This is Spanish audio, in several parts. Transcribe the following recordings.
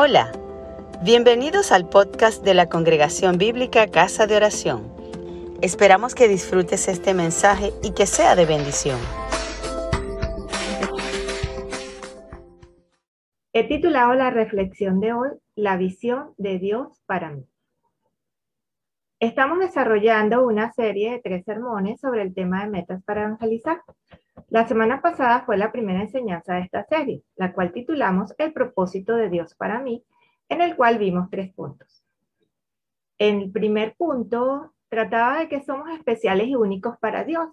Hola, bienvenidos al podcast de la Congregación Bíblica Casa de Oración. Esperamos que disfrutes este mensaje y que sea de bendición. He titulado la reflexión de hoy La visión de Dios para mí. Estamos desarrollando una serie de tres sermones sobre el tema de metas para evangelizar. La semana pasada fue la primera enseñanza de esta serie, la cual titulamos El propósito de Dios para mí, en el cual vimos tres puntos. El primer punto trataba de que somos especiales y únicos para Dios.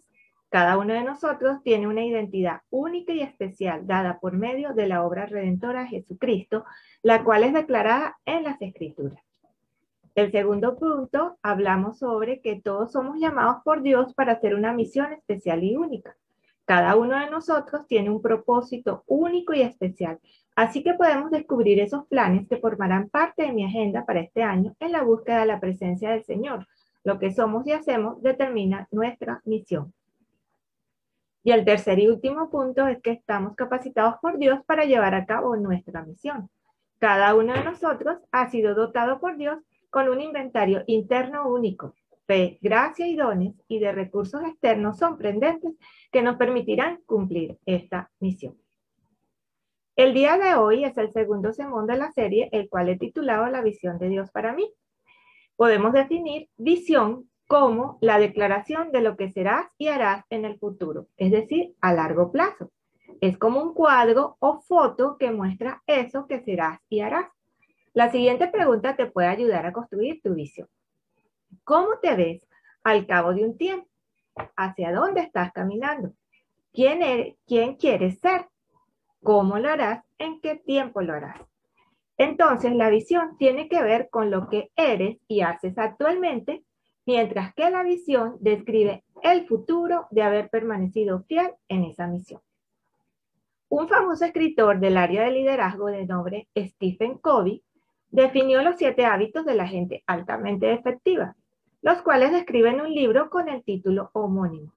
Cada uno de nosotros tiene una identidad única y especial dada por medio de la obra redentora de Jesucristo, la cual es declarada en las Escrituras. El segundo punto, hablamos sobre que todos somos llamados por Dios para hacer una misión especial y única. Cada uno de nosotros tiene un propósito único y especial, así que podemos descubrir esos planes que formarán parte de mi agenda para este año en la búsqueda de la presencia del Señor. Lo que somos y hacemos determina nuestra misión. Y el tercer y último punto es que estamos capacitados por Dios para llevar a cabo nuestra misión. Cada uno de nosotros ha sido dotado por Dios con un inventario interno único, fe, gracia y dones y de recursos externos sorprendentes que nos permitirán cumplir esta misión. El día de hoy es el segundo sermón de la serie, el cual he titulado La visión de Dios para mí. Podemos definir visión como la declaración de lo que serás y harás en el futuro, es decir, a largo plazo. Es como un cuadro o foto que muestra eso que serás y harás. La siguiente pregunta te puede ayudar a construir tu visión. ¿Cómo te ves al cabo de un tiempo? ¿Hacia dónde estás caminando? ¿Quién, eres, ¿Quién quieres ser? ¿Cómo lo harás? ¿En qué tiempo lo harás? Entonces, la visión tiene que ver con lo que eres y haces actualmente, mientras que la visión describe el futuro de haber permanecido fiel en esa misión. Un famoso escritor del área de liderazgo de nombre Stephen Covey definió los siete hábitos de la gente altamente efectiva los cuales describen un libro con el título homónimo.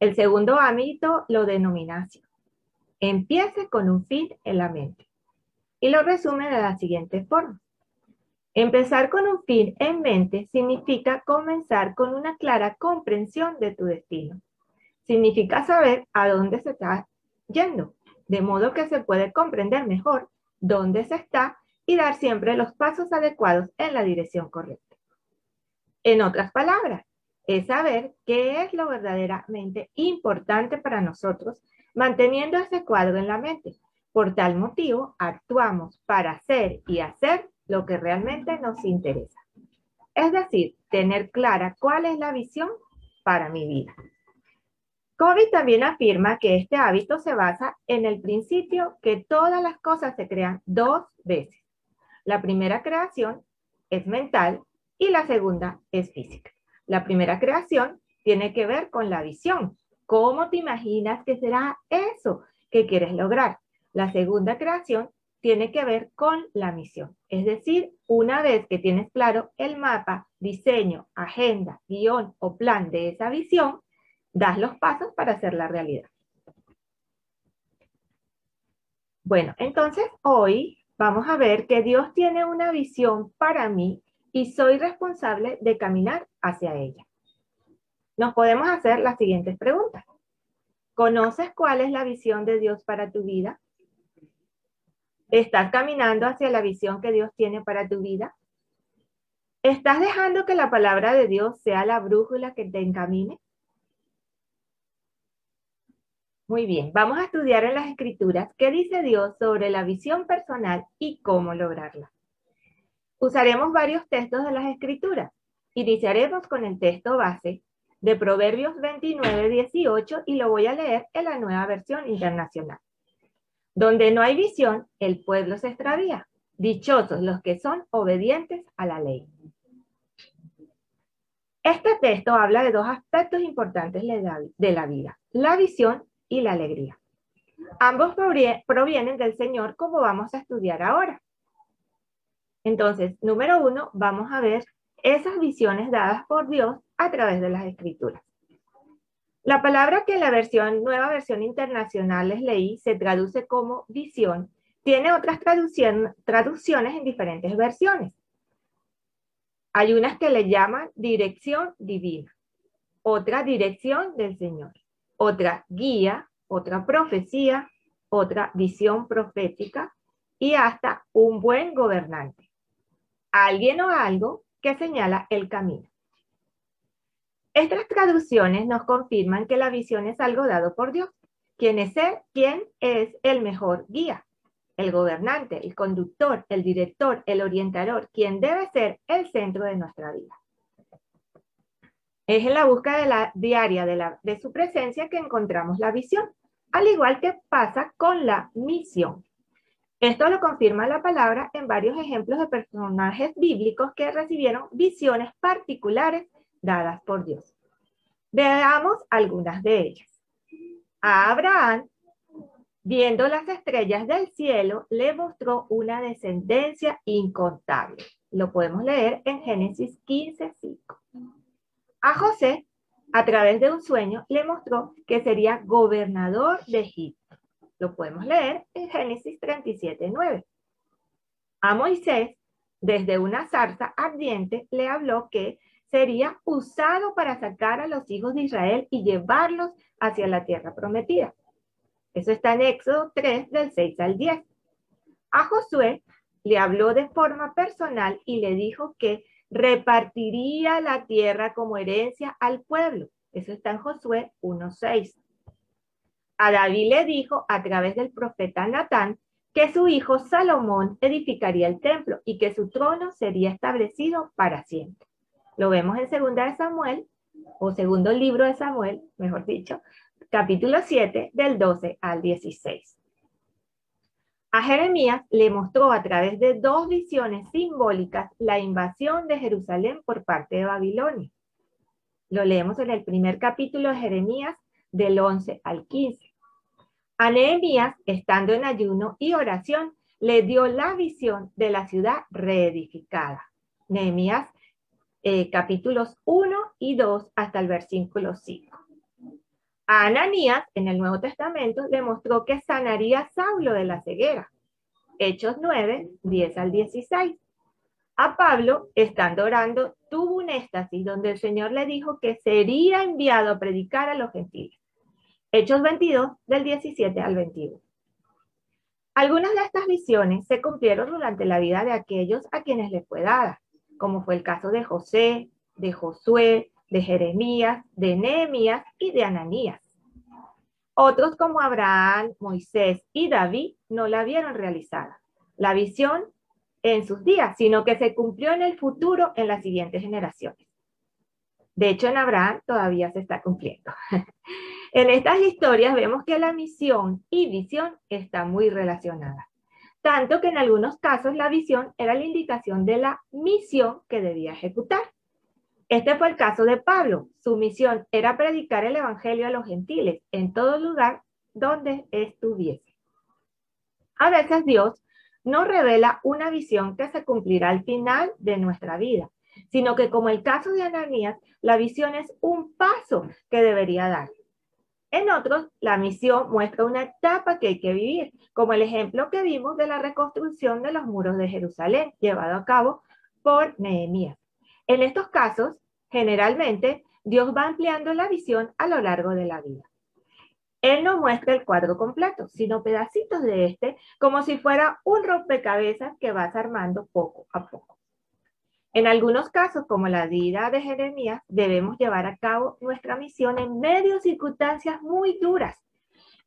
El segundo ámbito lo denomina así. Empiece con un fin en la mente. Y lo resume de la siguiente forma. Empezar con un fin en mente significa comenzar con una clara comprensión de tu destino. Significa saber a dónde se está yendo, de modo que se puede comprender mejor dónde se está y dar siempre los pasos adecuados en la dirección correcta. En otras palabras, es saber qué es lo verdaderamente importante para nosotros, manteniendo ese cuadro en la mente. Por tal motivo, actuamos para hacer y hacer lo que realmente nos interesa. Es decir, tener clara cuál es la visión para mi vida. Kobe también afirma que este hábito se basa en el principio que todas las cosas se crean dos veces. La primera creación es mental y la segunda es física. La primera creación tiene que ver con la visión. ¿Cómo te imaginas que será eso que quieres lograr? La segunda creación tiene que ver con la misión. Es decir, una vez que tienes claro el mapa, diseño, agenda, guion o plan de esa visión, das los pasos para hacer la realidad. Bueno, entonces hoy vamos a ver que Dios tiene una visión para mí y soy responsable de caminar hacia ella. Nos podemos hacer las siguientes preguntas. ¿Conoces cuál es la visión de Dios para tu vida? ¿Estás caminando hacia la visión que Dios tiene para tu vida? ¿Estás dejando que la palabra de Dios sea la brújula que te encamine? Muy bien, vamos a estudiar en las escrituras qué dice Dios sobre la visión personal y cómo lograrla. Usaremos varios textos de las Escrituras. Iniciaremos con el texto base de Proverbios 29, 18 y lo voy a leer en la nueva versión internacional. Donde no hay visión, el pueblo se extravía. Dichosos los que son obedientes a la ley. Este texto habla de dos aspectos importantes de la vida, la visión y la alegría. Ambos provienen del Señor como vamos a estudiar ahora. Entonces, número uno, vamos a ver esas visiones dadas por Dios a través de las escrituras. La palabra que en la versión, nueva versión internacional les leí se traduce como visión tiene otras traducciones en diferentes versiones. Hay unas que le llaman dirección divina, otra dirección del Señor, otra guía, otra profecía, otra visión profética y hasta un buen gobernante. Alguien o algo que señala el camino. Estas traducciones nos confirman que la visión es algo dado por Dios, quien es, quien es el mejor guía, el gobernante, el conductor, el director, el orientador, quien debe ser el centro de nuestra vida. Es en la búsqueda de la, diaria de, la, de su presencia que encontramos la visión, al igual que pasa con la misión. Esto lo confirma la palabra en varios ejemplos de personajes bíblicos que recibieron visiones particulares dadas por Dios. Veamos algunas de ellas. A Abraham viendo las estrellas del cielo, le mostró una descendencia incontable. Lo podemos leer en Génesis 15, 5. A José, a través de un sueño, le mostró que sería gobernador de Egipto. Lo podemos leer en Génesis 37, 9. A Moisés, desde una zarza ardiente, le habló que sería usado para sacar a los hijos de Israel y llevarlos hacia la tierra prometida. Eso está en Éxodo 3 del 6 al 10. A Josué le habló de forma personal y le dijo que repartiría la tierra como herencia al pueblo. Eso está en Josué 1.6. A David le dijo a través del profeta Natán que su hijo Salomón edificaría el templo y que su trono sería establecido para siempre. Lo vemos en segunda de Samuel, o segundo libro de Samuel, mejor dicho, capítulo 7, del 12 al 16. A Jeremías le mostró a través de dos visiones simbólicas la invasión de Jerusalén por parte de Babilonia. Lo leemos en el primer capítulo de Jeremías del 11 al 15. A Nehemías, estando en ayuno y oración, le dio la visión de la ciudad reedificada. Nehemías eh, capítulos 1 y 2 hasta el versículo 5. A Ananías, en el Nuevo Testamento, le mostró que sanaría a Saulo de la ceguera. Hechos 9, 10 al 16. A Pablo, estando orando, tuvo un éxtasis donde el Señor le dijo que sería enviado a predicar a los gentiles. Hechos 22, del 17 al 21. Algunas de estas visiones se cumplieron durante la vida de aquellos a quienes les fue dada, como fue el caso de José, de Josué, de Jeremías, de Nehemías y de Ananías. Otros como Abraham, Moisés y David no la vieron realizada, la visión en sus días, sino que se cumplió en el futuro en las siguientes generaciones. De hecho, en Abraham todavía se está cumpliendo. en estas historias vemos que la misión y visión están muy relacionadas, tanto que en algunos casos la visión era la indicación de la misión que debía ejecutar. Este fue el caso de Pablo. Su misión era predicar el Evangelio a los gentiles en todo lugar donde estuviese. A veces Dios no revela una visión que se cumplirá al final de nuestra vida, sino que como el caso de Ananías, la visión es un paso que debería dar. En otros, la misión muestra una etapa que hay que vivir, como el ejemplo que vimos de la reconstrucción de los muros de Jerusalén, llevado a cabo por Nehemías. En estos casos, generalmente, Dios va ampliando la visión a lo largo de la vida. Él no muestra el cuadro completo, sino pedacitos de este, como si fuera un rompecabezas que vas armando poco a poco. En algunos casos, como la vida de Jeremías, debemos llevar a cabo nuestra misión en medio de circunstancias muy duras.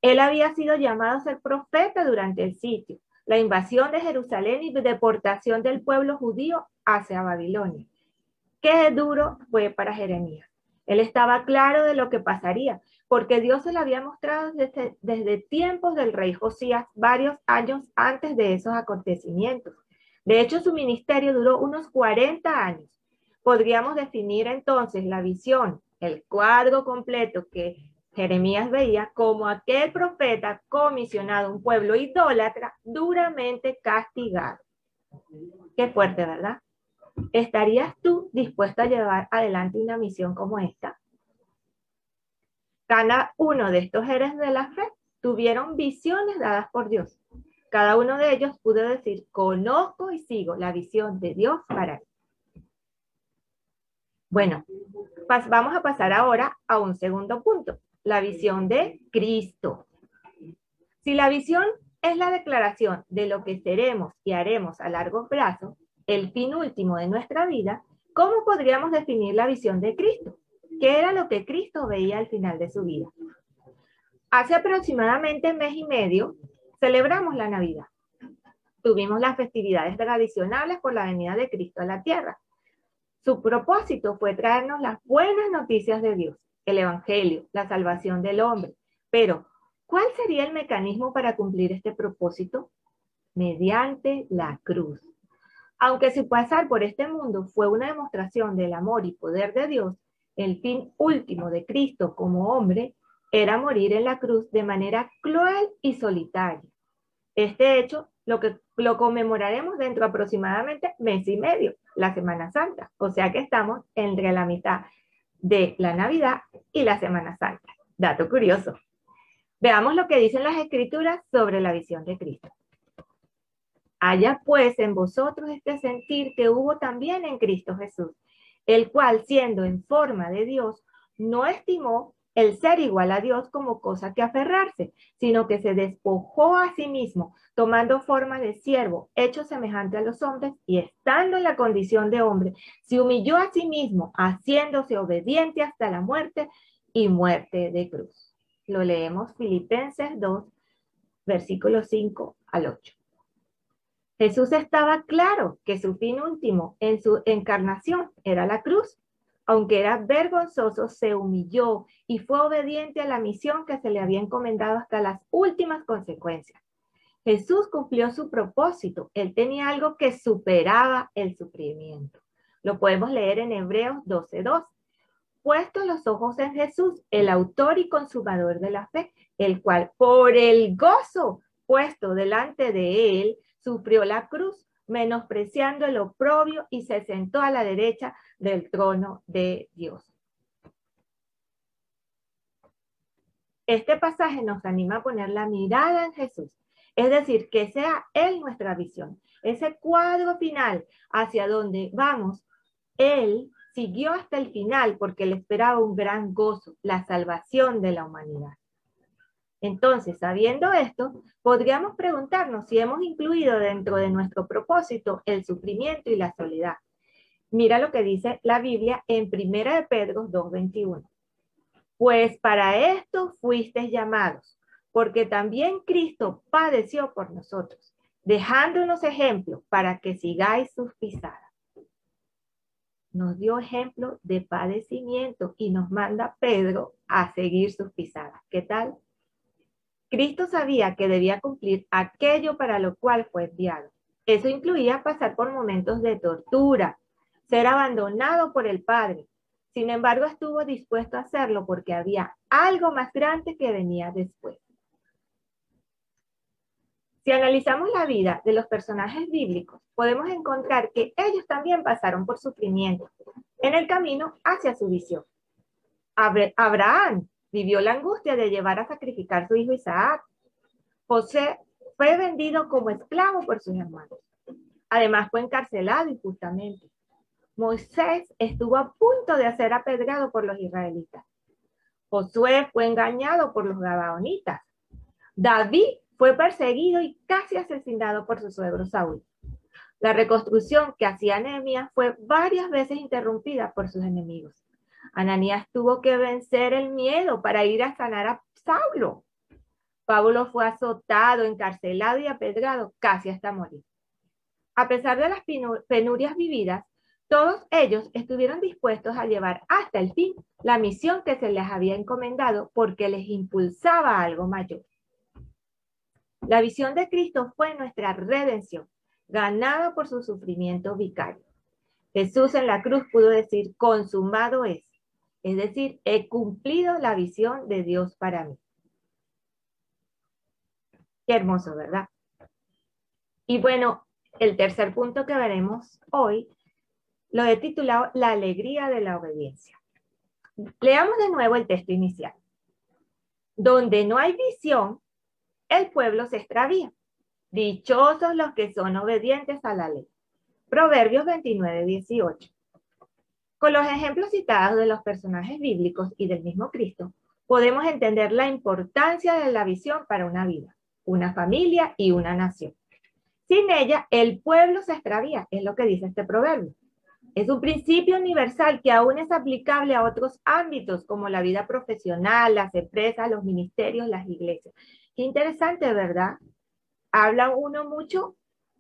Él había sido llamado a ser profeta durante el sitio, la invasión de Jerusalén y deportación del pueblo judío hacia Babilonia. Qué duro fue para Jeremías. Él estaba claro de lo que pasaría, porque Dios se lo había mostrado desde, desde tiempos del rey Josías, varios años antes de esos acontecimientos. De hecho, su ministerio duró unos 40 años. Podríamos definir entonces la visión, el cuadro completo que Jeremías veía como aquel profeta comisionado a un pueblo idólatra duramente castigado. Qué fuerte, ¿verdad? ¿Estarías tú dispuesto a llevar adelante una misión como esta? Cada uno de estos seres de la fe tuvieron visiones dadas por Dios. Cada uno de ellos pudo decir, conozco y sigo la visión de Dios para mí. Bueno, vamos a pasar ahora a un segundo punto, la visión de Cristo. Si la visión es la declaración de lo que seremos y haremos a largo plazo, el fin último de nuestra vida, ¿cómo podríamos definir la visión de Cristo? ¿Qué era lo que Cristo veía al final de su vida? Hace aproximadamente mes y medio celebramos la Navidad. Tuvimos las festividades tradicionales por la venida de Cristo a la tierra. Su propósito fue traernos las buenas noticias de Dios, el Evangelio, la salvación del hombre. Pero, ¿cuál sería el mecanismo para cumplir este propósito? Mediante la cruz. Aunque su pasar por este mundo fue una demostración del amor y poder de Dios, el fin último de Cristo como hombre era morir en la cruz de manera cruel y solitaria. Este hecho lo, que, lo conmemoraremos dentro de aproximadamente mes y medio, la Semana Santa. O sea que estamos entre la mitad de la Navidad y la Semana Santa. Dato curioso. Veamos lo que dicen las escrituras sobre la visión de Cristo. Haya pues en vosotros este sentir que hubo también en Cristo Jesús, el cual siendo en forma de Dios, no estimó el ser igual a Dios como cosa que aferrarse, sino que se despojó a sí mismo, tomando forma de siervo, hecho semejante a los hombres, y estando en la condición de hombre, se humilló a sí mismo, haciéndose obediente hasta la muerte y muerte de cruz. Lo leemos Filipenses 2, versículos 5 al 8. Jesús estaba claro que su fin último en su encarnación era la cruz. Aunque era vergonzoso, se humilló y fue obediente a la misión que se le había encomendado hasta las últimas consecuencias. Jesús cumplió su propósito. Él tenía algo que superaba el sufrimiento. Lo podemos leer en Hebreos 12.2. Puestos los ojos en Jesús, el autor y consumador de la fe, el cual por el gozo puesto delante de él, sufrió la cruz, menospreciando el oprobio y se sentó a la derecha del trono de Dios. Este pasaje nos anima a poner la mirada en Jesús, es decir, que sea Él nuestra visión, ese cuadro final hacia donde vamos. Él siguió hasta el final porque le esperaba un gran gozo, la salvación de la humanidad. Entonces, sabiendo esto, podríamos preguntarnos si hemos incluido dentro de nuestro propósito el sufrimiento y la soledad. Mira lo que dice la Biblia en 1 de Pedro 2.21. Pues para esto fuisteis llamados, porque también Cristo padeció por nosotros, dejándonos ejemplo para que sigáis sus pisadas. Nos dio ejemplo de padecimiento y nos manda Pedro a seguir sus pisadas. ¿Qué tal? Cristo sabía que debía cumplir aquello para lo cual fue enviado. Eso incluía pasar por momentos de tortura, ser abandonado por el Padre. Sin embargo, estuvo dispuesto a hacerlo porque había algo más grande que venía después. Si analizamos la vida de los personajes bíblicos, podemos encontrar que ellos también pasaron por sufrimiento en el camino hacia su visión. Abraham vivió la angustia de llevar a sacrificar a su hijo Isaac. José fue vendido como esclavo por sus hermanos. Además fue encarcelado injustamente. Moisés estuvo a punto de ser apedreado por los israelitas. Josué fue engañado por los gabaonitas. David fue perseguido y casi asesinado por su suegro Saúl. La reconstrucción que hacía Nehemías fue varias veces interrumpida por sus enemigos. Ananías tuvo que vencer el miedo para ir a sanar a Saulo. Pablo fue azotado, encarcelado y apedrado casi hasta morir. A pesar de las penurias vividas, todos ellos estuvieron dispuestos a llevar hasta el fin la misión que se les había encomendado porque les impulsaba algo mayor. La visión de Cristo fue nuestra redención, ganada por su sufrimiento vicario. Jesús en la cruz pudo decir, consumado es. Es decir, he cumplido la visión de Dios para mí. Qué hermoso, ¿verdad? Y bueno, el tercer punto que veremos hoy lo he titulado La alegría de la obediencia. Leamos de nuevo el texto inicial. Donde no hay visión, el pueblo se extravía. Dichosos los que son obedientes a la ley. Proverbios 29, 18. Con los ejemplos citados de los personajes bíblicos y del mismo Cristo, podemos entender la importancia de la visión para una vida, una familia y una nación. Sin ella, el pueblo se extravía, es lo que dice este proverbio. Es un principio universal que aún es aplicable a otros ámbitos como la vida profesional, las empresas, los ministerios, las iglesias. Qué interesante, ¿verdad? Habla uno mucho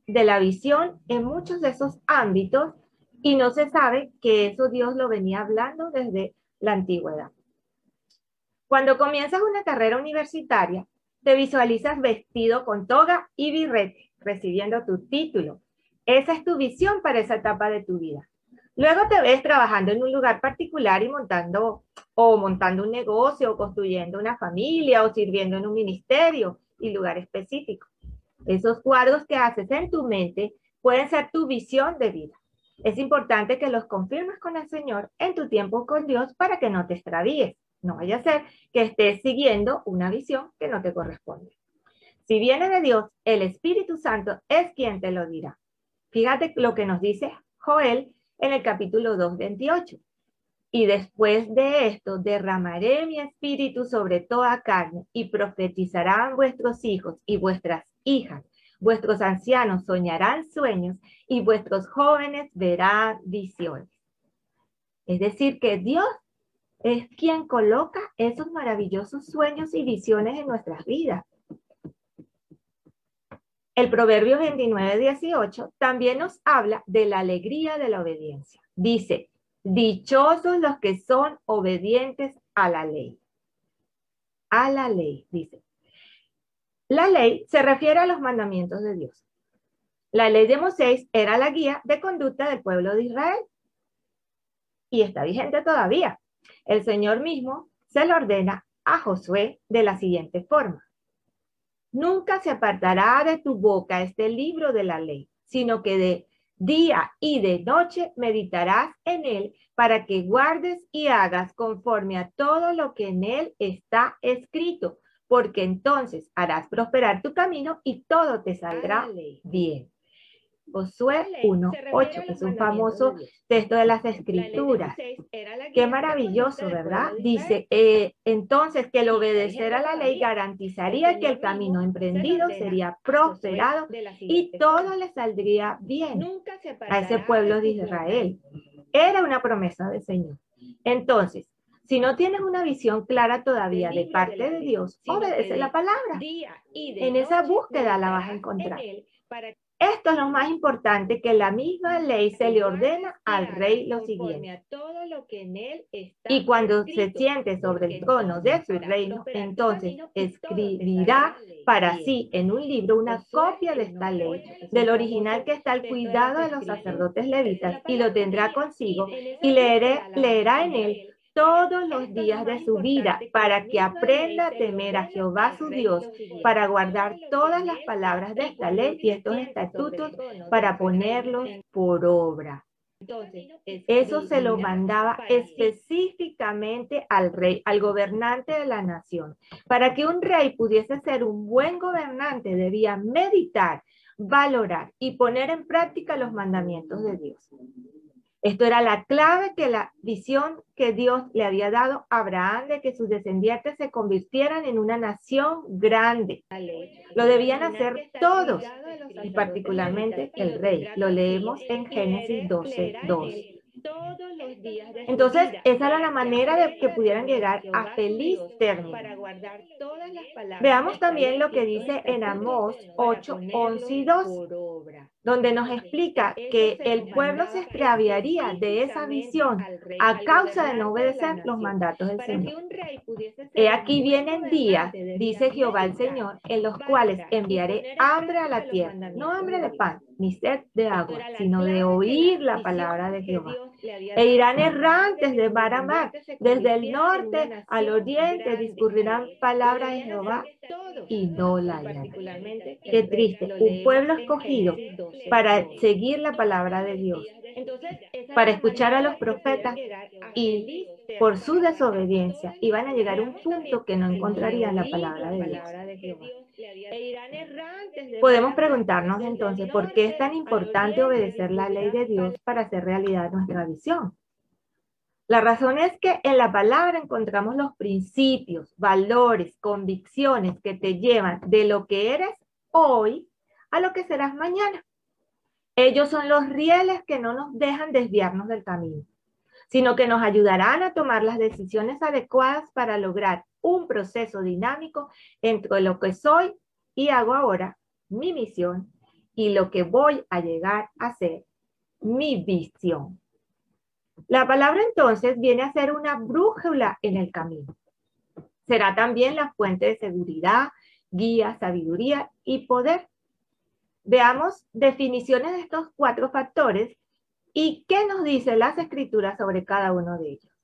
de la visión en muchos de esos ámbitos y no se sabe que eso Dios lo venía hablando desde la antigüedad. Cuando comienzas una carrera universitaria, te visualizas vestido con toga y birrete, recibiendo tu título. Esa es tu visión para esa etapa de tu vida. Luego te ves trabajando en un lugar particular y montando o montando un negocio o construyendo una familia o sirviendo en un ministerio y lugar específico. Esos cuadros que haces en tu mente pueden ser tu visión de vida. Es importante que los confirmes con el Señor en tu tiempo con Dios para que no te extravíes. No vaya a ser que estés siguiendo una visión que no te corresponde. Si viene de Dios, el Espíritu Santo es quien te lo dirá. Fíjate lo que nos dice Joel en el capítulo 2, 28. Y después de esto derramaré mi espíritu sobre toda carne y profetizarán vuestros hijos y vuestras hijas. Vuestros ancianos soñarán sueños y vuestros jóvenes verán visiones. Es decir, que Dios es quien coloca esos maravillosos sueños y visiones en nuestras vidas. El Proverbio 29, 18 también nos habla de la alegría de la obediencia. Dice, dichosos los que son obedientes a la ley. A la ley, dice. La ley se refiere a los mandamientos de Dios. La ley de Moisés era la guía de conducta del pueblo de Israel y está vigente todavía. El Señor mismo se lo ordena a Josué de la siguiente forma. Nunca se apartará de tu boca este libro de la ley, sino que de día y de noche meditarás en él para que guardes y hagas conforme a todo lo que en él está escrito, porque entonces harás prosperar tu camino y todo te saldrá bien. Josué 1.8, que es un famoso texto de las escrituras. Qué maravilloso, ¿verdad? Dice, eh, entonces que el obedecer a la ley garantizaría que el camino emprendido sería prosperado y todo le saldría bien a ese pueblo de Israel. Era una promesa del Señor. Entonces, si no tienes una visión clara todavía de parte de Dios, obedece la palabra. En esa búsqueda la vas a encontrar. Esto es lo más importante, que la misma ley se le ordena al rey lo siguiente. Y cuando se siente sobre el trono de su reino, entonces escribirá para sí en un libro una copia de esta ley, del original que está al cuidado de los sacerdotes levitas, y lo tendrá consigo, y leerá en él todos los días de su vida para que aprenda a temer a Jehová su Dios, para guardar todas las palabras de esta ley y estos estatutos, para ponerlos por obra. Eso se lo mandaba específicamente al rey, al gobernante de la nación. Para que un rey pudiese ser un buen gobernante, debía meditar, valorar y poner en práctica los mandamientos de Dios. Esto era la clave que la visión que Dios le había dado a Abraham de que sus descendientes se convirtieran en una nación grande. Lo debían hacer todos, y particularmente el rey. Lo leemos en Génesis 12, 2. Entonces, esa era la manera de que pudieran llegar a feliz término. Veamos también lo que dice en Amós 8, 11 y 2 donde nos explica que el pueblo se extraviaría de esa visión a causa de no obedecer los mandatos del Señor. He aquí vienen días, dice Jehová el Señor, en los cuales enviaré hambre a la tierra, no hambre de pan, ni sed de agua, sino de oír la palabra de Jehová. E irán errantes de mar a mar, desde el norte al oriente, discurrirán palabras de Jehová y no la hallarán. Qué triste, un pueblo escogido para seguir la palabra de Dios, para escuchar a los profetas y por su desobediencia iban a llegar a un punto que no encontrarían la palabra de Dios. E. Podemos preguntarnos entonces, ¿por qué es tan importante obedecer la ley de Dios para hacer realidad nuestra visión? La razón es que en la palabra encontramos los principios, valores, convicciones que te llevan de lo que eres hoy a lo que serás mañana. Ellos son los rieles que no nos dejan desviarnos del camino, sino que nos ayudarán a tomar las decisiones adecuadas para lograr un proceso dinámico entre lo que soy y hago ahora, mi misión, y lo que voy a llegar a ser, mi visión. La palabra entonces viene a ser una brújula en el camino. Será también la fuente de seguridad, guía, sabiduría y poder. Veamos definiciones de estos cuatro factores y qué nos dice las escrituras sobre cada uno de ellos.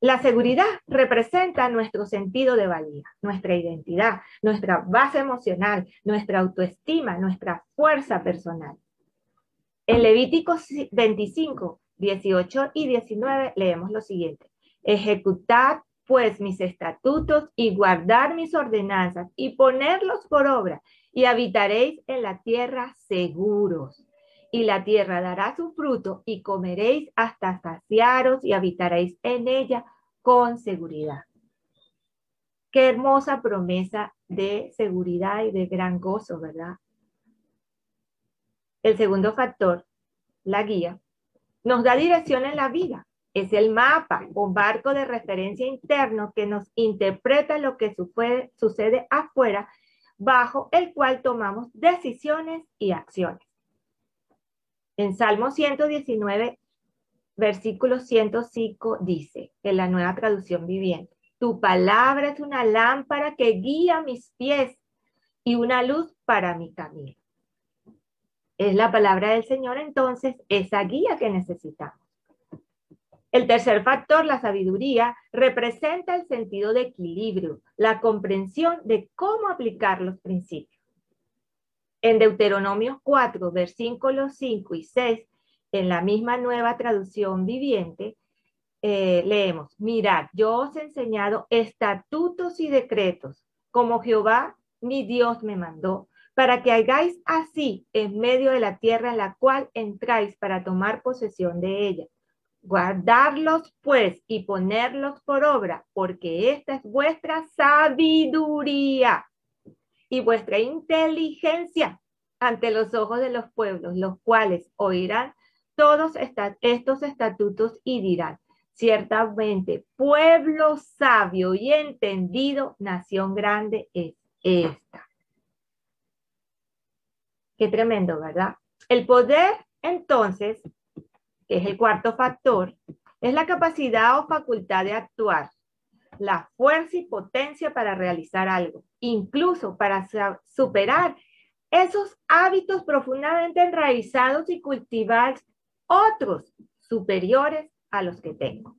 La seguridad representa nuestro sentido de valía, nuestra identidad, nuestra base emocional, nuestra autoestima, nuestra fuerza personal. En Levítico 25 18 y 19 leemos lo siguiente. Ejecutad pues mis estatutos y guardar mis ordenanzas y ponerlos por obra y habitaréis en la tierra seguros. Y la tierra dará su fruto y comeréis hasta saciaros y habitaréis en ella con seguridad. Qué hermosa promesa de seguridad y de gran gozo, ¿verdad? El segundo factor, la guía, nos da dirección en la vida. Es el mapa o barco de referencia interno que nos interpreta lo que sucede afuera, bajo el cual tomamos decisiones y acciones. En Salmo 119, versículo 105 dice, en la nueva traducción viviente, tu palabra es una lámpara que guía mis pies y una luz para mi camino. Es la palabra del Señor entonces esa guía que necesitamos. El tercer factor, la sabiduría, representa el sentido de equilibrio, la comprensión de cómo aplicar los principios. En Deuteronomio 4, versículos 5 y 6, en la misma nueva traducción viviente, eh, leemos, mirad, yo os he enseñado estatutos y decretos, como Jehová mi Dios me mandó, para que hagáis así en medio de la tierra en la cual entráis para tomar posesión de ella. Guardarlos pues y ponerlos por obra, porque esta es vuestra sabiduría y vuestra inteligencia ante los ojos de los pueblos, los cuales oirán todos estos estatutos y dirán, ciertamente, pueblo sabio y entendido, nación grande es esta. Qué tremendo, ¿verdad? El poder, entonces, que es el cuarto factor, es la capacidad o facultad de actuar, la fuerza y potencia para realizar algo, incluso para superar esos hábitos profundamente enraizados y cultivar otros superiores a los que tengo.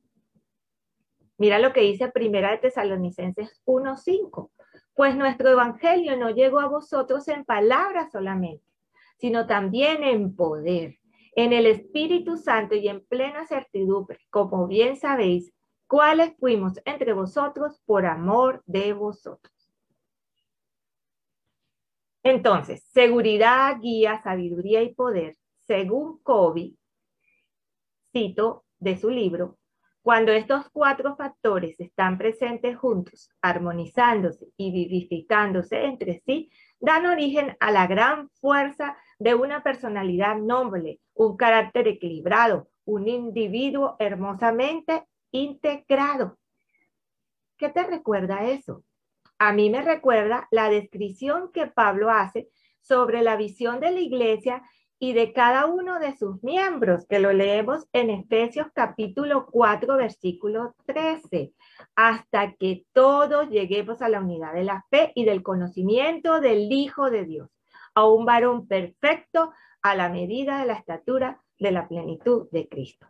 Mira lo que dice Primera de Tesalonicenses 1:5, pues nuestro evangelio no llegó a vosotros en palabras solamente, sino también en poder, en el Espíritu Santo y en plena certidumbre, como bien sabéis, cuáles fuimos entre vosotros por amor de vosotros. Entonces, seguridad, guía, sabiduría y poder, según Kobe, cito de su libro, cuando estos cuatro factores están presentes juntos, armonizándose y vivificándose entre sí, dan origen a la gran fuerza de una personalidad noble, un carácter equilibrado, un individuo hermosamente integrado. ¿Qué te recuerda eso? A mí me recuerda la descripción que Pablo hace sobre la visión de la iglesia y de cada uno de sus miembros, que lo leemos en Efesios capítulo 4, versículo 13, hasta que todos lleguemos a la unidad de la fe y del conocimiento del Hijo de Dios a un varón perfecto a la medida de la estatura de la plenitud de Cristo.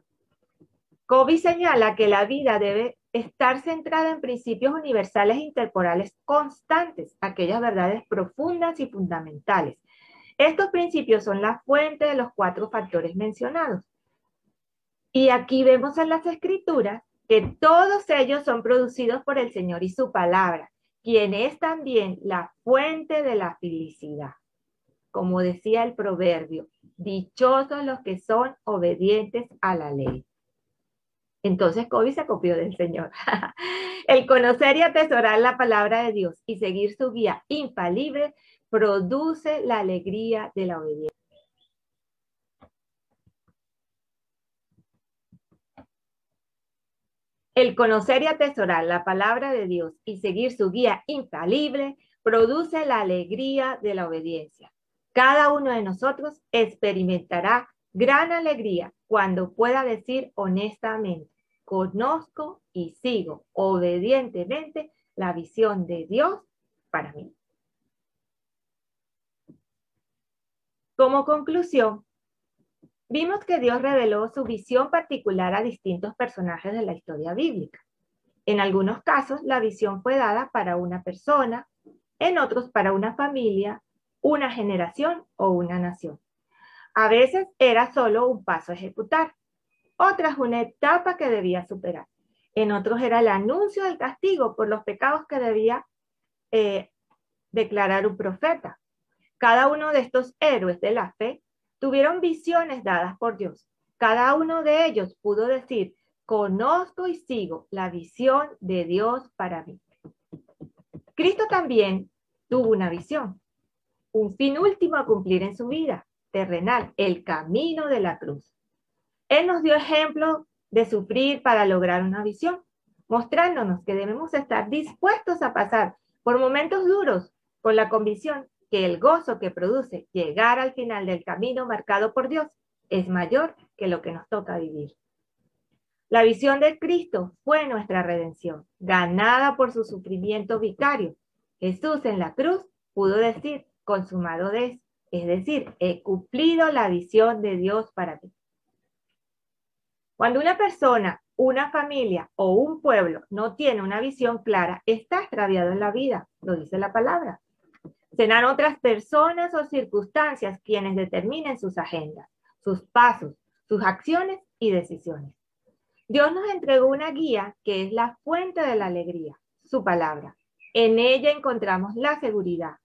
Kobe señala que la vida debe estar centrada en principios universales e interporales constantes, aquellas verdades profundas y fundamentales. Estos principios son la fuente de los cuatro factores mencionados. Y aquí vemos en las escrituras que todos ellos son producidos por el Señor y su palabra, quien es también la fuente de la felicidad. Como decía el proverbio, dichosos los que son obedientes a la ley. Entonces Kobe se copió del Señor. el conocer y atesorar la palabra de Dios y seguir su guía infalible produce la alegría de la obediencia. El conocer y atesorar la palabra de Dios y seguir su guía infalible produce la alegría de la obediencia. Cada uno de nosotros experimentará gran alegría cuando pueda decir honestamente, conozco y sigo obedientemente la visión de Dios para mí. Como conclusión, vimos que Dios reveló su visión particular a distintos personajes de la historia bíblica. En algunos casos, la visión fue dada para una persona, en otros para una familia, una generación o una nación. A veces era solo un paso a ejecutar, otras una etapa que debía superar. En otros era el anuncio del castigo por los pecados que debía eh, declarar un profeta. Cada uno de estos héroes de la fe Tuvieron visiones dadas por Dios. Cada uno de ellos pudo decir, conozco y sigo la visión de Dios para mí. Cristo también tuvo una visión, un fin último a cumplir en su vida terrenal, el camino de la cruz. Él nos dio ejemplo de sufrir para lograr una visión, mostrándonos que debemos estar dispuestos a pasar por momentos duros con la convicción que el gozo que produce llegar al final del camino marcado por Dios es mayor que lo que nos toca vivir. La visión de Cristo fue nuestra redención, ganada por su sufrimiento vicario. Jesús en la cruz pudo decir, consumado es, es decir, he cumplido la visión de Dios para ti. Cuando una persona, una familia o un pueblo no tiene una visión clara, está extraviado en la vida, lo dice la palabra. Serán otras personas o circunstancias quienes determinen sus agendas, sus pasos, sus acciones y decisiones. Dios nos entregó una guía que es la fuente de la alegría, su palabra. En ella encontramos la seguridad,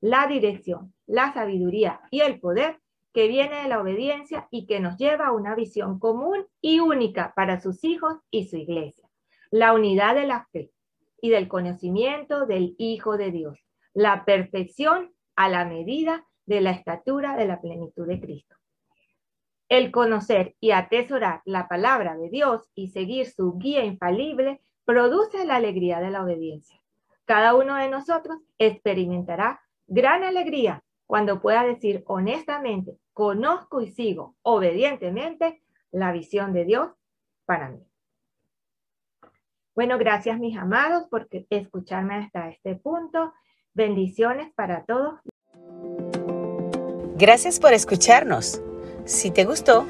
la dirección, la sabiduría y el poder que viene de la obediencia y que nos lleva a una visión común y única para sus hijos y su iglesia. La unidad de la fe y del conocimiento del Hijo de Dios la perfección a la medida de la estatura de la plenitud de Cristo. El conocer y atesorar la palabra de Dios y seguir su guía infalible produce la alegría de la obediencia. Cada uno de nosotros experimentará gran alegría cuando pueda decir honestamente, conozco y sigo obedientemente la visión de Dios para mí. Bueno, gracias mis amados por escucharme hasta este punto. Bendiciones para todos. Gracias por escucharnos. Si te gustó,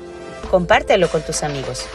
compártelo con tus amigos.